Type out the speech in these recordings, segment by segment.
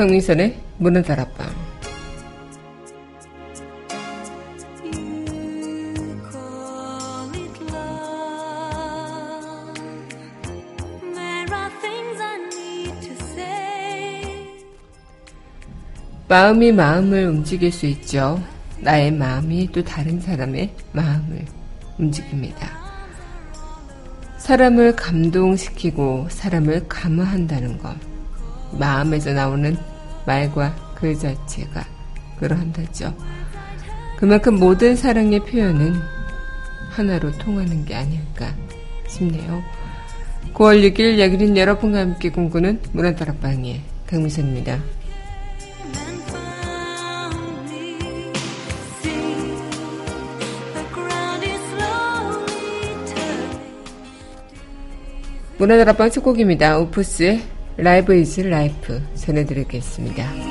강민선의 문화다락방 마음이 마음을 움직일 수 있죠. 나의 마음이 또 다른 사람의 마음을 움직입니다. 사람을 감동시키고 사람을 감화한다는 것. 마음에서 나오는 말과 그 자체가 그러한다죠. 그만큼 모든 사랑의 표현은 하나로 통하는 게 아닐까 싶네요. 9월 6일 여기는 여러분과 함께 꿈꾸는 문화다락방의 강미선입니다. 문화다락방 첫 곡입니다. 오프스의 라이브 이즈 라이프 전해드리겠습니다.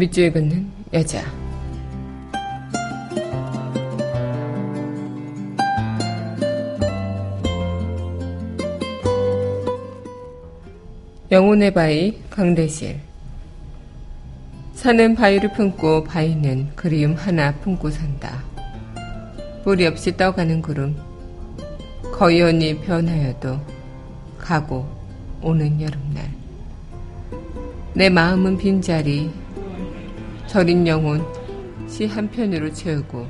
밑줄에 긋는 여자. 영혼의 바위 강대실 산은 바위를 품고 바위는 그리움 하나 품고 산다. 뿌리 없이 떠가는 구름 거연히 변하여도 가고 오는 여름날 내 마음은 빈자리 저린 영혼 시 한편으로 채우고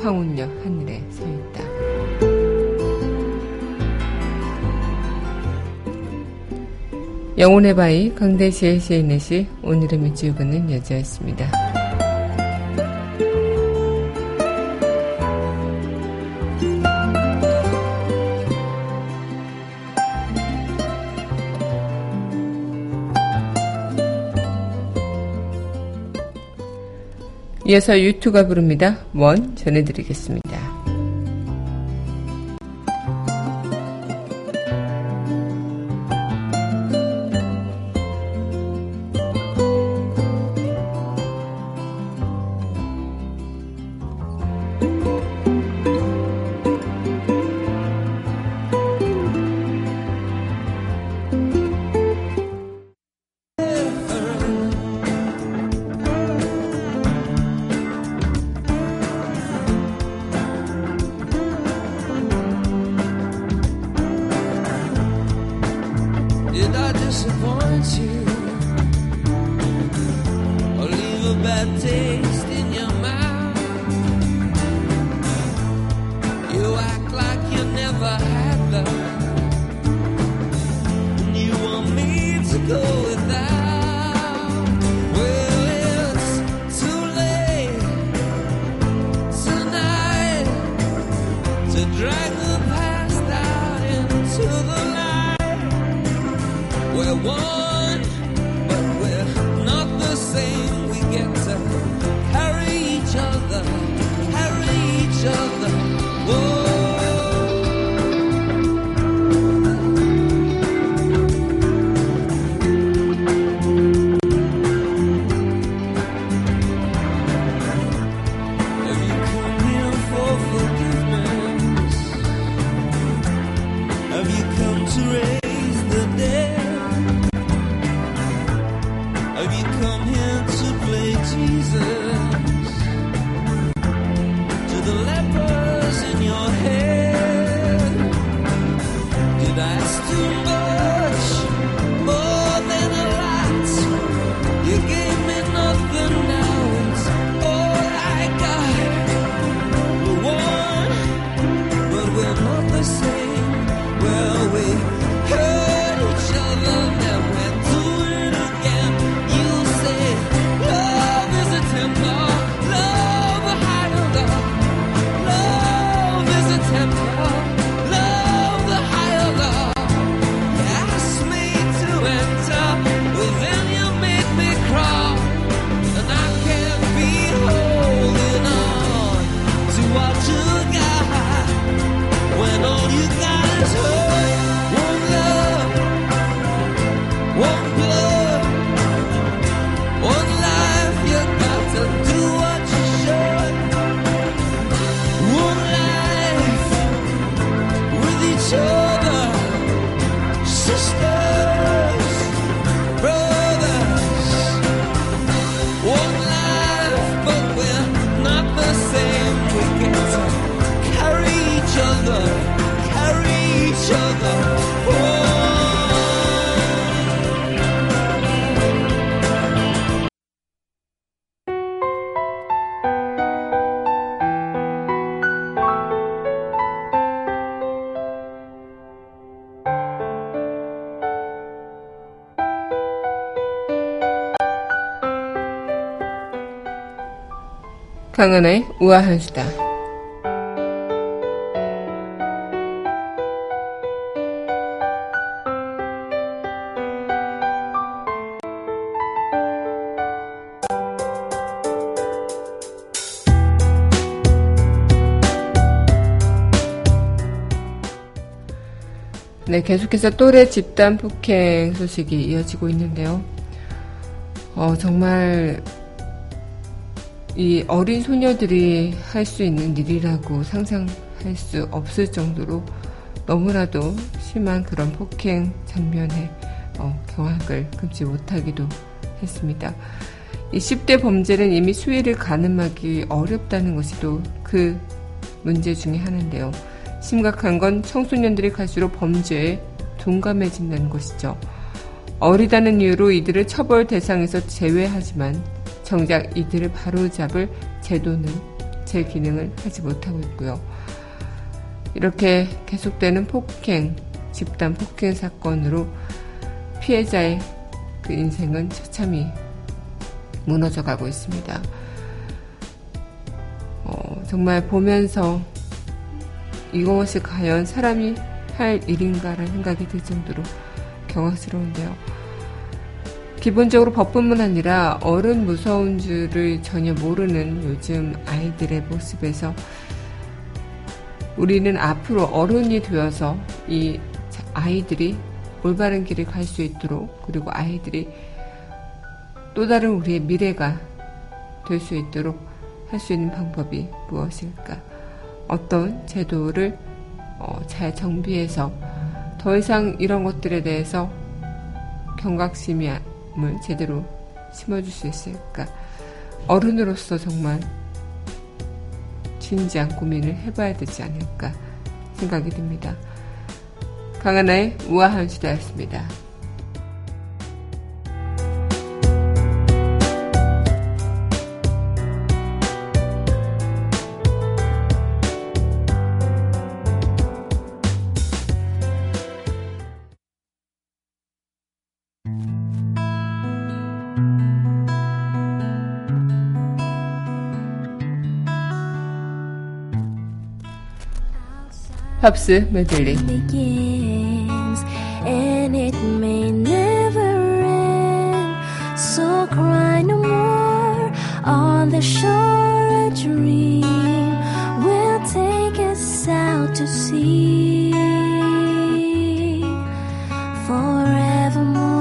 황혼역 하늘에 서 있다. 영혼의 바위 강대시의 시인의 시 오늘의 밑줄 그는 여자였습니다. 이어서 유튜가 부릅니다. 원 전해드리겠습니다. 강은하의 우아한 수다. 네, 계속해서 또래 집단 폭행 소식이 이어지고 있는데요. 어, 정말 이 어린 소녀들이 할 수 있는 일이라고 상상할 수 없을 정도로 너무나도 심한 그런 폭행 장면에 어, 경악을 금치 못하기도 했습니다. 이 10대 범죄는 이미 수위를 가늠하기 어렵다는 것이 또 그 문제 중에 하나인데요. 심각한 건 청소년들이 갈수록 범죄에 동감해진다는 것이죠. 어리다는 이유로 이들을 처벌 대상에서 제외하지만 정작 이들을 바로잡을 제도는 제 기능을 하지 못하고 있고요. 이렇게 계속되는 폭행, 집단 폭행 사건으로 피해자의 그 인생은 처참히 무너져 가고 있습니다. 어, 정말 보면서 이것이 과연 사람이 할 일인가라는 생각이 들 정도로 경악스러운데요. 기본적으로 법뿐만 아니라 어른 무서운 줄을 전혀 모르는 요즘 아이들의 모습에서 우리는 앞으로 어른이 되어서 이 아이들이 올바른 길을 갈 수 있도록 그리고 아이들이 또 다른 우리의 미래가 될 수 있도록 할 수 있는 방법이 무엇일까? 어떤 제도를 어, 잘 정비해서 더 이상 이런 것들에 대해서 경각심 을 제대로 심어줄 수 있을까? 어른으로서 정말 진지한 고민을 해봐야 되지 않을까 생각이 듭니다. 강하나의 우아한 시대였습니다. Forevermore.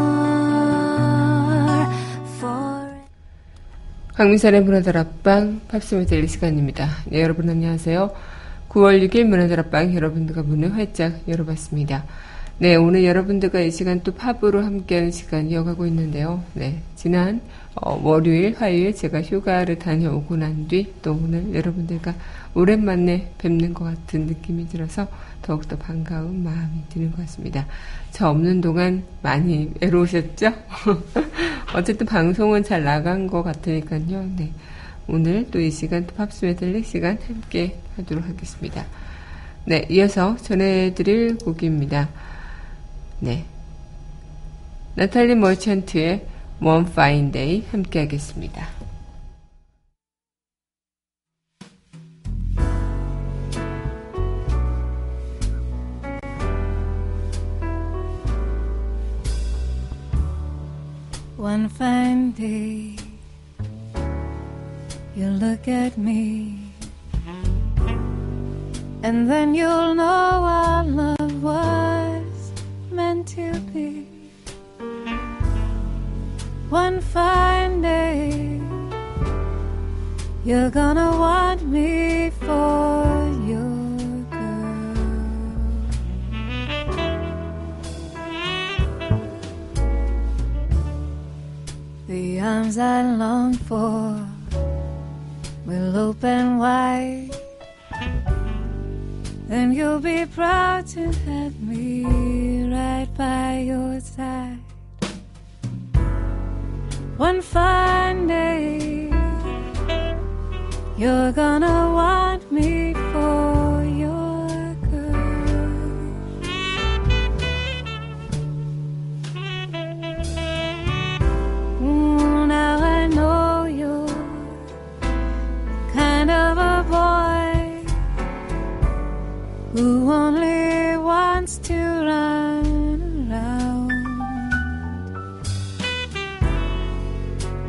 For 강민선의 문화들 앞방 팝스 메들리 시간입니다. 네, 여러분 안녕하세요. 9월 6일 문화들 앞방 여러분들과 문을 활짝 열어봤습니다. 네, 오늘 여러분들과 이 시간 또 팝으로 함께하는 시간 이어가고 있는데요. 네, 지난 어, 월요일, 화요일 제가 휴가를 다녀오고 난 뒤 또 오늘 여러분들과 오랜만에 뵙는 것 같은 느낌이 들어서 더욱더 반가운 마음이 드는 것 같습니다. 저 없는 동안 많이 외로우셨죠? 어쨌든 방송은 잘 나간 것 같으니까요. 네. 오늘 또 이 시간 또 팝스 메들리 시간 함께 하도록 하겠습니다. 네, 이어서 전해드릴 곡입니다. 네. 나탈리 머천트의 One Fine Day 함께 하겠습니다. One fine day, you look at me, and then you'll know our love was meant to be. One fine day, you're gonna want me for your girl. The arms I long for will open wide. And you'll be proud to have me right by your side. One fine day, you're gonna want me who only wants to run around.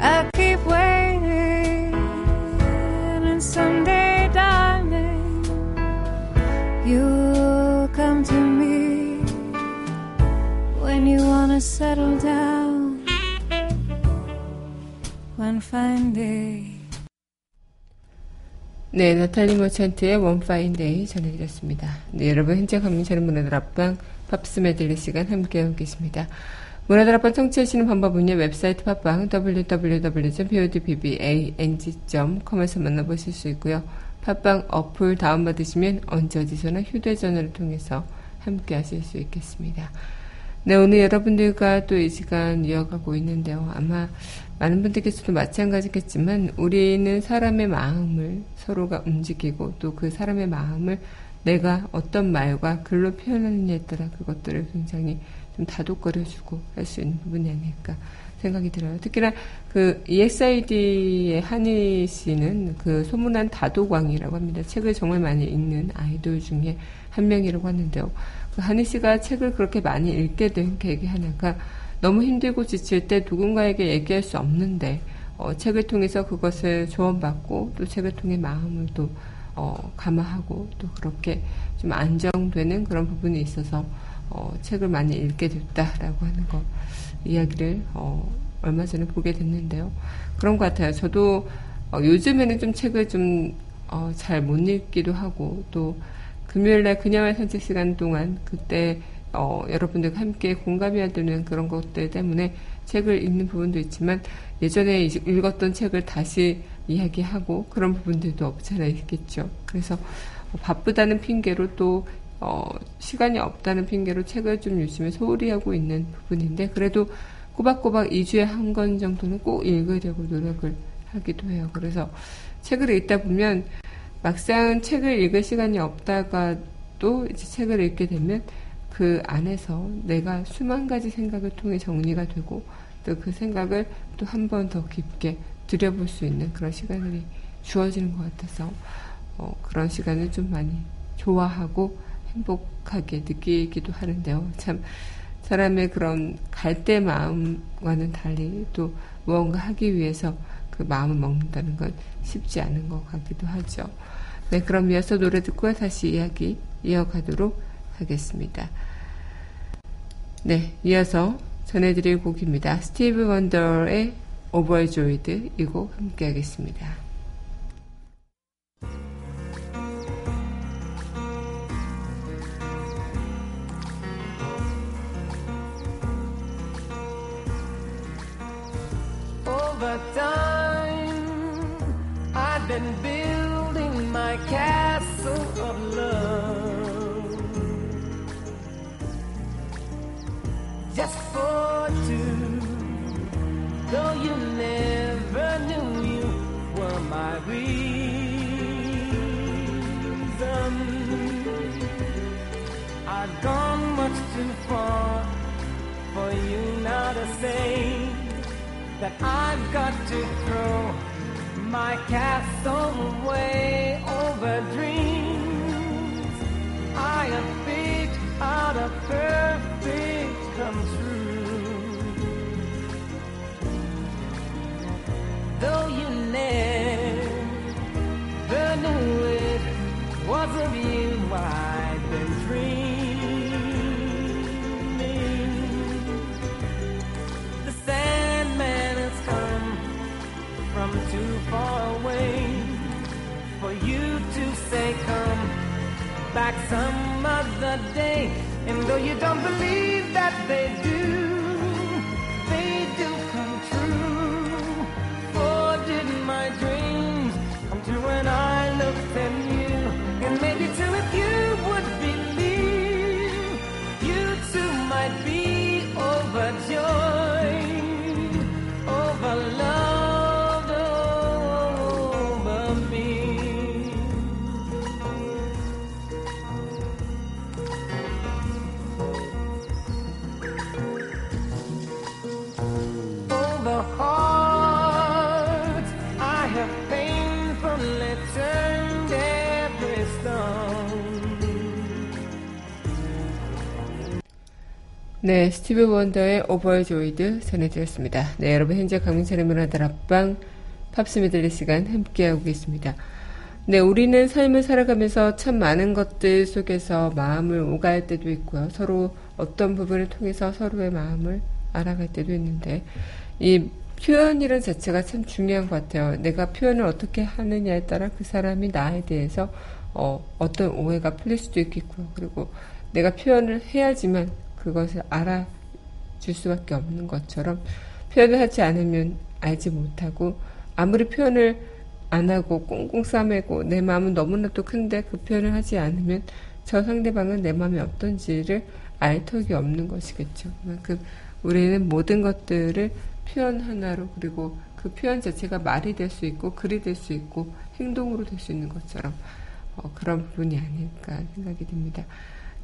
I keep waiting, and someday, darling, you'll come to me when you wanna settle down one fine day. 네, 나탈리 머천트의 One Fine Day 전해드렸습니다. 네, 여러분 현재 강민철의 문화다락방 팝스 메들리 시간 함께하고 계십니다. 문화다락방 청취하시는 방법은요. 웹사이트 팟빵 www.podbbang.com에서 만나보실 수 있고요. 팟빵 어플 다운받으시면 언제 어디서나 휴대전화를 통해서 함께하실 수 있겠습니다. 네, 오늘 여러분들과 또 이 시간 이어가고 있는데요. 아마 많은 분들께서도 마찬가지겠지만 우리는 사람의 마음을 서로가 움직이고 또 그 사람의 마음을 내가 어떤 말과 글로 표현하느냐에 따라 그것들을 굉장히 좀 다독거려주고 할 수 있는 부분이 아닐까 생각이 들어요. 특히나 그 EXID의 한희 씨는 그 소문난 다도광이라고 합니다. 책을 정말 많이 읽는 아이돌 중에 한 명이라고 하는데요. 그 한희 씨가 책을 그렇게 많이 읽게 된 계기 하나가 너무 힘들고 지칠 때 누군가에게 얘기할 수 없는데 어, 책을 통해서 그것을 조언받고 또 책을 통해 마음을 또 어, 감화하고 또 그렇게 좀 안정되는 그런 부분이 있어서 어, 책을 많이 읽게 됐다라고 하는 거 이야기를 어, 얼마 전에 보게 됐는데요. 그런 것 같아요. 저도 어, 요즘에는 좀 책을 좀 잘 못 읽기도 하고 또 금요일날 그녀와의 산책 시간 동안 그때 어, 여러분들과 함께 공감해야 되는 그런 것들 때문에 책을 읽는 부분도 있지만 예전에 읽- 읽었던 책을 다시 이야기하고 그런 부분들도 없지 않아 있겠죠. 그래서 어, 바쁘다는 핑계로 또 어, 시간이 없다는 핑계로 책을 좀 요즘에 소홀히 하고 있는 부분인데 그래도 꼬박꼬박 2주에 한 권 정도는 꼭 읽으려고 노력을 하기도 해요. 그래서 책을 읽다 보면 막상 책을 읽을 시간이 없다가도 이제 책을 읽게 되면 그 안에서 내가 수만 가지 생각을 통해 정리가 되고 또 그 생각을 또 한 번 더 깊게 들여볼 수 있는 그런 시간이 주어지는 것 같아서 어, 그런 시간을 좀 많이 좋아하고 행복하게 느끼기도 하는데요. 참 사람의 그런 갈대 마음과는 달리 또 무언가 하기 위해서 그 마음을 먹는다는 건 쉽지 않은 것 같기도 하죠. 네, 그럼 이어서 노래 듣고 다시 이야기 이어가도록 하겠습니다. 네, 이어서 전해드릴 곡입니다. 스티비 원더의 Overjoyed 이 곡 함께 하겠습니다. Too far for you now to say that I've got to throw my castle away over dreams. I have picked out a perfect come some other day. And though you don't believe that they do, 네, 스티비 원더의 Overjoyed 전해드렸습니다. 네, 여러분 현재 강민철의 문화다락방 팝스 메들리 시간 함께하고 계십니다. 네, 우리는 삶을 살아가면서 참 많은 것들 속에서 마음을 오갈 때도 있고요. 서로 어떤 부분을 통해서 서로의 마음을 알아갈 때도 있는데, 이 표현이란 자체가 참 중요한 것 같아요. 내가 표현을 어떻게 하느냐에 따라 그 사람이 나에 대해서 어, 어떤 오해가 풀릴 수도 있겠고요. 그리고 내가 표현을 해야지만 그것을 알아줄 수밖에 없는 것처럼 표현을 하지 않으면 알지 못하고 아무리 표현을 안 하고 꽁꽁 싸매고 내 마음은 너무나도 큰데 그 표현을 하지 않으면 저 상대방은 내 마음이 어떤지를 알 턱이 없는 것이겠죠. 그만큼 우리는 모든 것들을 표현 하나로 그리고 그 표현 자체가 말이 될 수 있고 글이 될 수 있고 행동으로 될 수 있는 것처럼 어, 그런 부분이 아닐까 생각이 듭니다.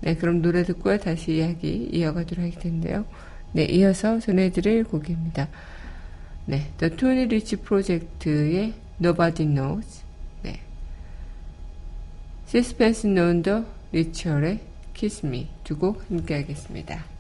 네, 그럼 노래 듣고 다시 이야기 이어가도록 할 텐데요. 네, 이어서 전해드릴 곡입니다. 네, The Tony Rich 프로젝트의 Nobody Knows. 네. 시스펜스 논더 리처의 Kiss Me 두 곡 함께 하겠습니다.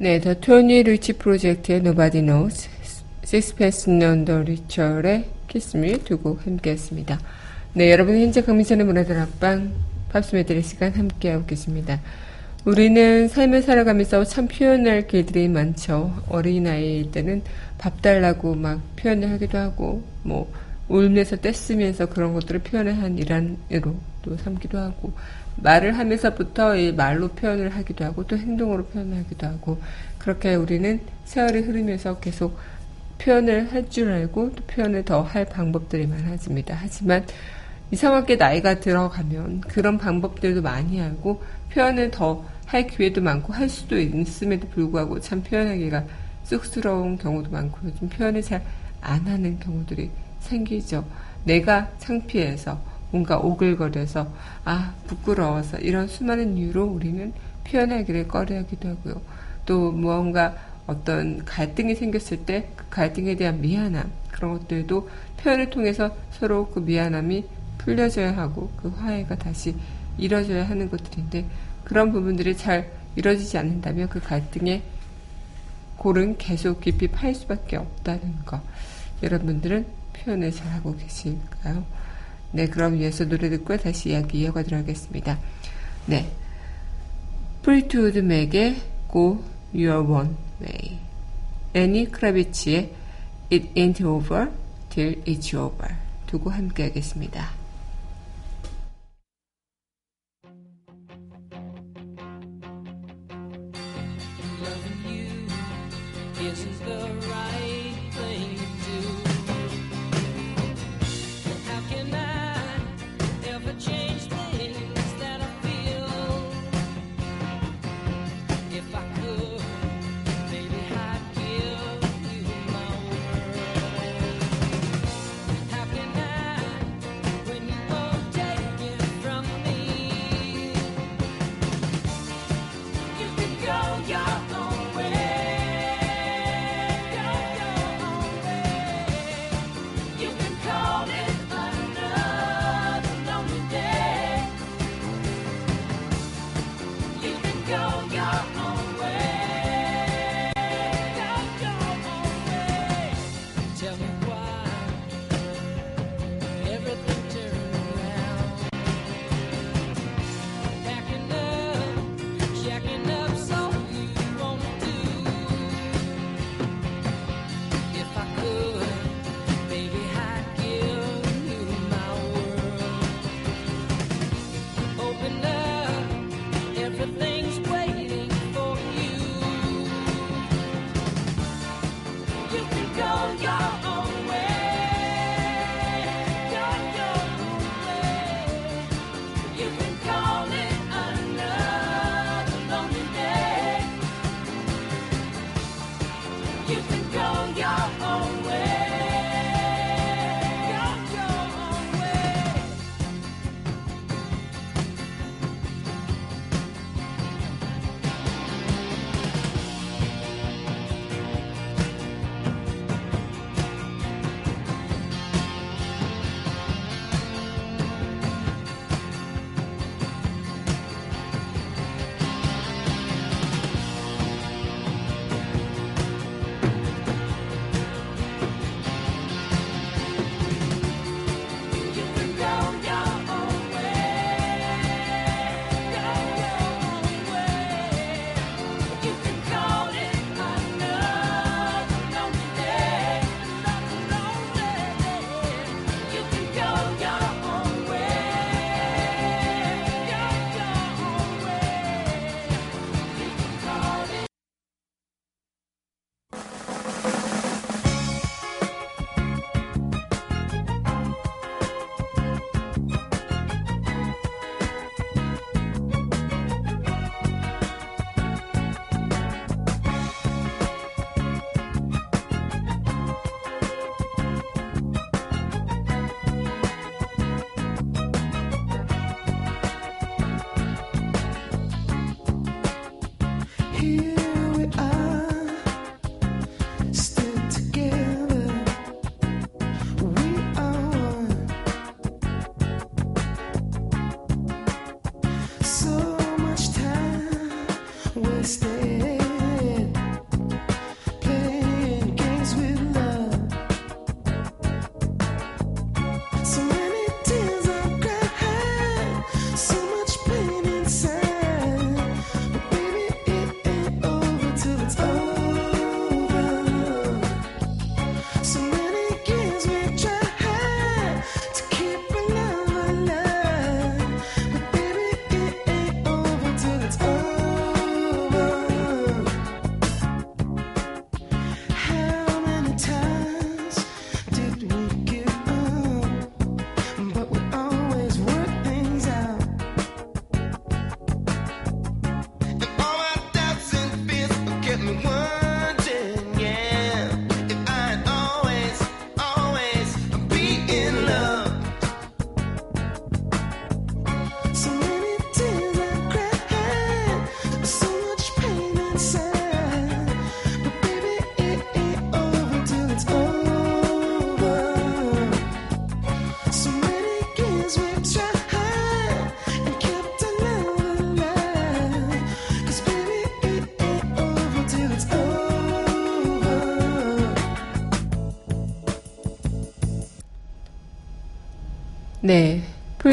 네, 더 토니 리치 프로젝트의 Nobody Knows, Sixpence None the Richer의 Kiss Me 두 곡 함께 했습니다. 네, 여러분 현재 강민선의 문화들 앞방 팝스메들의 시간 함께하고 계십니다. 우리는 삶을 살아가면서 참 표현할 길들이 많죠. 어린아이일 때는 밥 달라고 막 표현을 하기도 하고, 뭐, 울면서 떼쓰면서 그런 것들을 표현을 한 일환으로 또 삼기도 하고, 말을 하면서부터 이 말로 표현을 하기도 하고, 또 행동으로 표현을 하기도 하고, 그렇게 우리는 세월이 흐르면서 계속 표현을 할 줄 알고, 또 표현을 더 할 방법들이 많아집니다. 하지만, 이상하게 나이가 들어가면 그런 방법들도 많이 알고 표현을 더 할 기회도 많고 할 수도 있음에도 불구하고 참 표현하기가 쑥스러운 경우도 많고 요즘 표현을 잘 안 하는 경우들이 생기죠. 내가 창피해서 뭔가 오글거려서 아 부끄러워서 이런 수많은 이유로 우리는 표현하기를 꺼려하기도 하고요. 또 무언가 어떤 갈등이 생겼을 때 그 갈등에 대한 미안함 그런 것들도 표현을 통해서 서로 그 미안함이 풀려져야 하고 그 화해가 다시 이뤄져야 하는 것들인데 그런 부분들이 잘 이루어지지 않는다면 그 갈등의 골은 계속 깊이 파일 수밖에 없다는 거. 여러분들은 표현을 잘하고 계실까요? 네, 그럼 이어서 노래 듣고 다시 이야기 이어가도록 하겠습니다. 네. 플리트우드 맥의 Go Your Own Way. 레니 크라비츠의 It Ain't Over Till It's Over. 두 곡 함께 하겠습니다.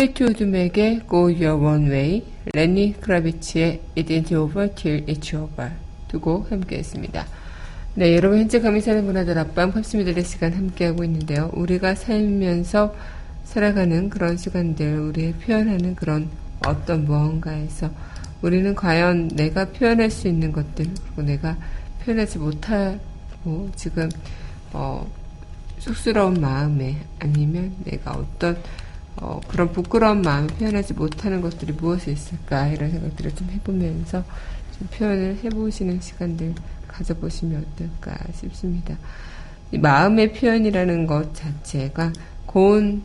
Fleetwood Mac의 Go Your Own Way, 레니 크라비치의 It Ain't Over Till It's Over 두 곡 함께했습니다. 네, 여러분 현재 감이 사는 문화들 앞방 팝스미들의 시간 함께하고 있는데요. 우리가 살면서 살아가는 그런 시간들, 우리의 표현하는 그런 어떤 무언가에서 우리는 과연 내가 표현할 수 있는 것들, 그리고 내가 표현하지 못하고 지금 어, 쑥스러운 마음에 아니면 내가 어떤 어, 그런 부끄러운 마음을 표현하지 못하는 것들이 무엇이 있을까 이런 생각들을 좀 해보면서 좀 표현을 해보시는 시간들 가져보시면 어떨까 싶습니다. 이 마음의 표현이라는 것 자체가 고운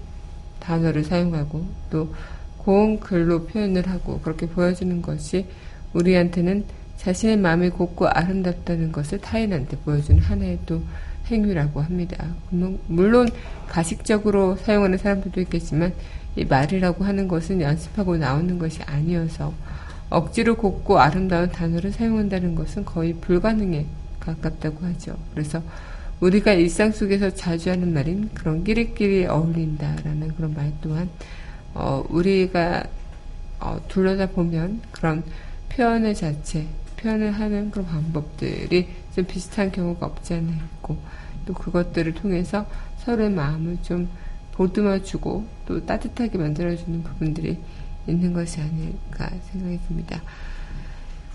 단어를 사용하고 또 고운 글로 표현을 하고 그렇게 보여주는 것이 우리한테는 자신의 마음이 곱고 아름답다는 것을 타인한테 보여주는 하나의 또 행위라고 합니다. 물론- 물론 가식적으로 사용하는 사람들도 있겠지만 이 말이라고 하는 것은 연습하고 나오는 것이 아니어서 억지로 곱고 아름다운 단어를 사용한다는 것은 거의 불가능에 가깝다고 하죠. 그래서 우리가 일상 속에서 자주 하는 말인 그런 끼리끼리 어울린다라는 그런 말 또한 어, 우리가 어, 둘러다 보면 그런 표현의 자체, 표현을 하는 그런 방법들이 좀 비슷한 경우가 없지 않아 있고 또 그것들을 통해서 서로의 마음을 좀 보듬어주고 또 따뜻하게 만들어주는 부분들이 있는 것이 아닐까 생각이 듭니다.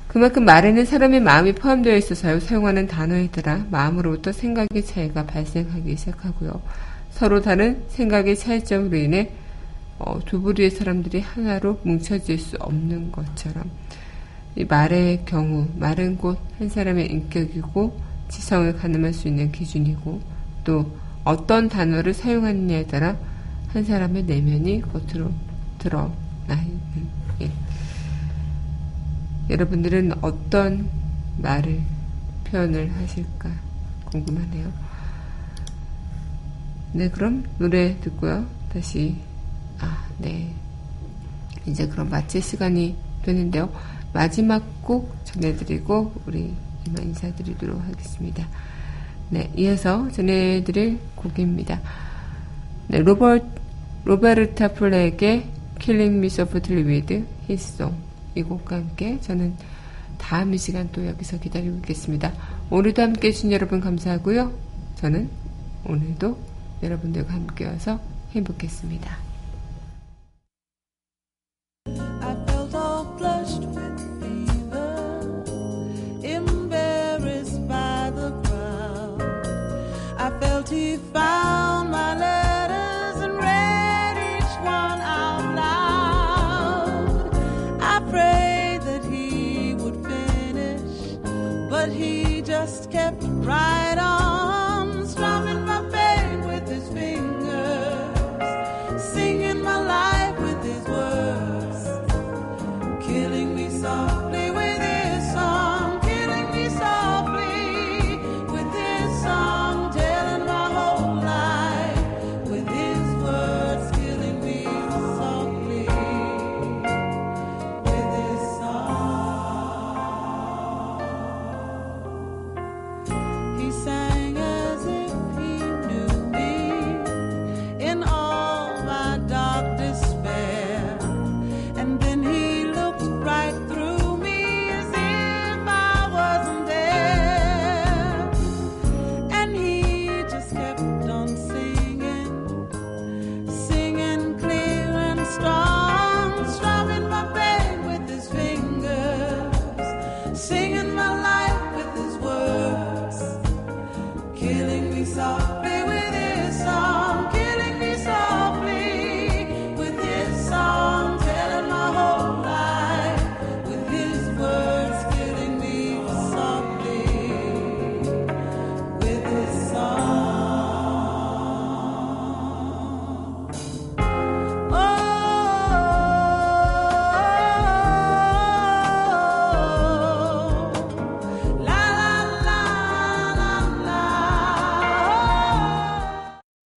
그만큼 말에는 사람의 마음이 포함되어 있어서요. 사용하는 단어에 따라 마음으로부터 생각의 차이가 발생하기 시작하고요. 서로 다른 생각의 차이점으로 인해 어, 두 부류의 사람들이 하나로 뭉쳐질 수 없는 것처럼 이 말의 경우 말은 곧 한 사람의 인격이고 지성을 가늠할 수 있는 기준이고 또 어떤 단어를 사용하느냐에 따라 한 사람의 내면이 겉으로 드러나 있는 일. 여러분들은 어떤 말을 표현을 하실까 궁금하네요. 네, 그럼 노래 듣고요. 다시, 아, 네. 이제 그럼 마칠 시간이 되는데요. 마지막 곡 전해드리고, 우리 이만 인사드리도록 하겠습니다. 네, 이어서 전해드릴 곡입니다. 네, 로버트, 로베르타 플렉의 Killing Me Softly with His Song. 이 곡과 함께 저는 다음 이 시간 또 여기서 기다리고 있겠습니다. 오늘도 함께 해주신 여러분 감사하고요. 저는 오늘도 여러분들과 함께여서 행복했습니다.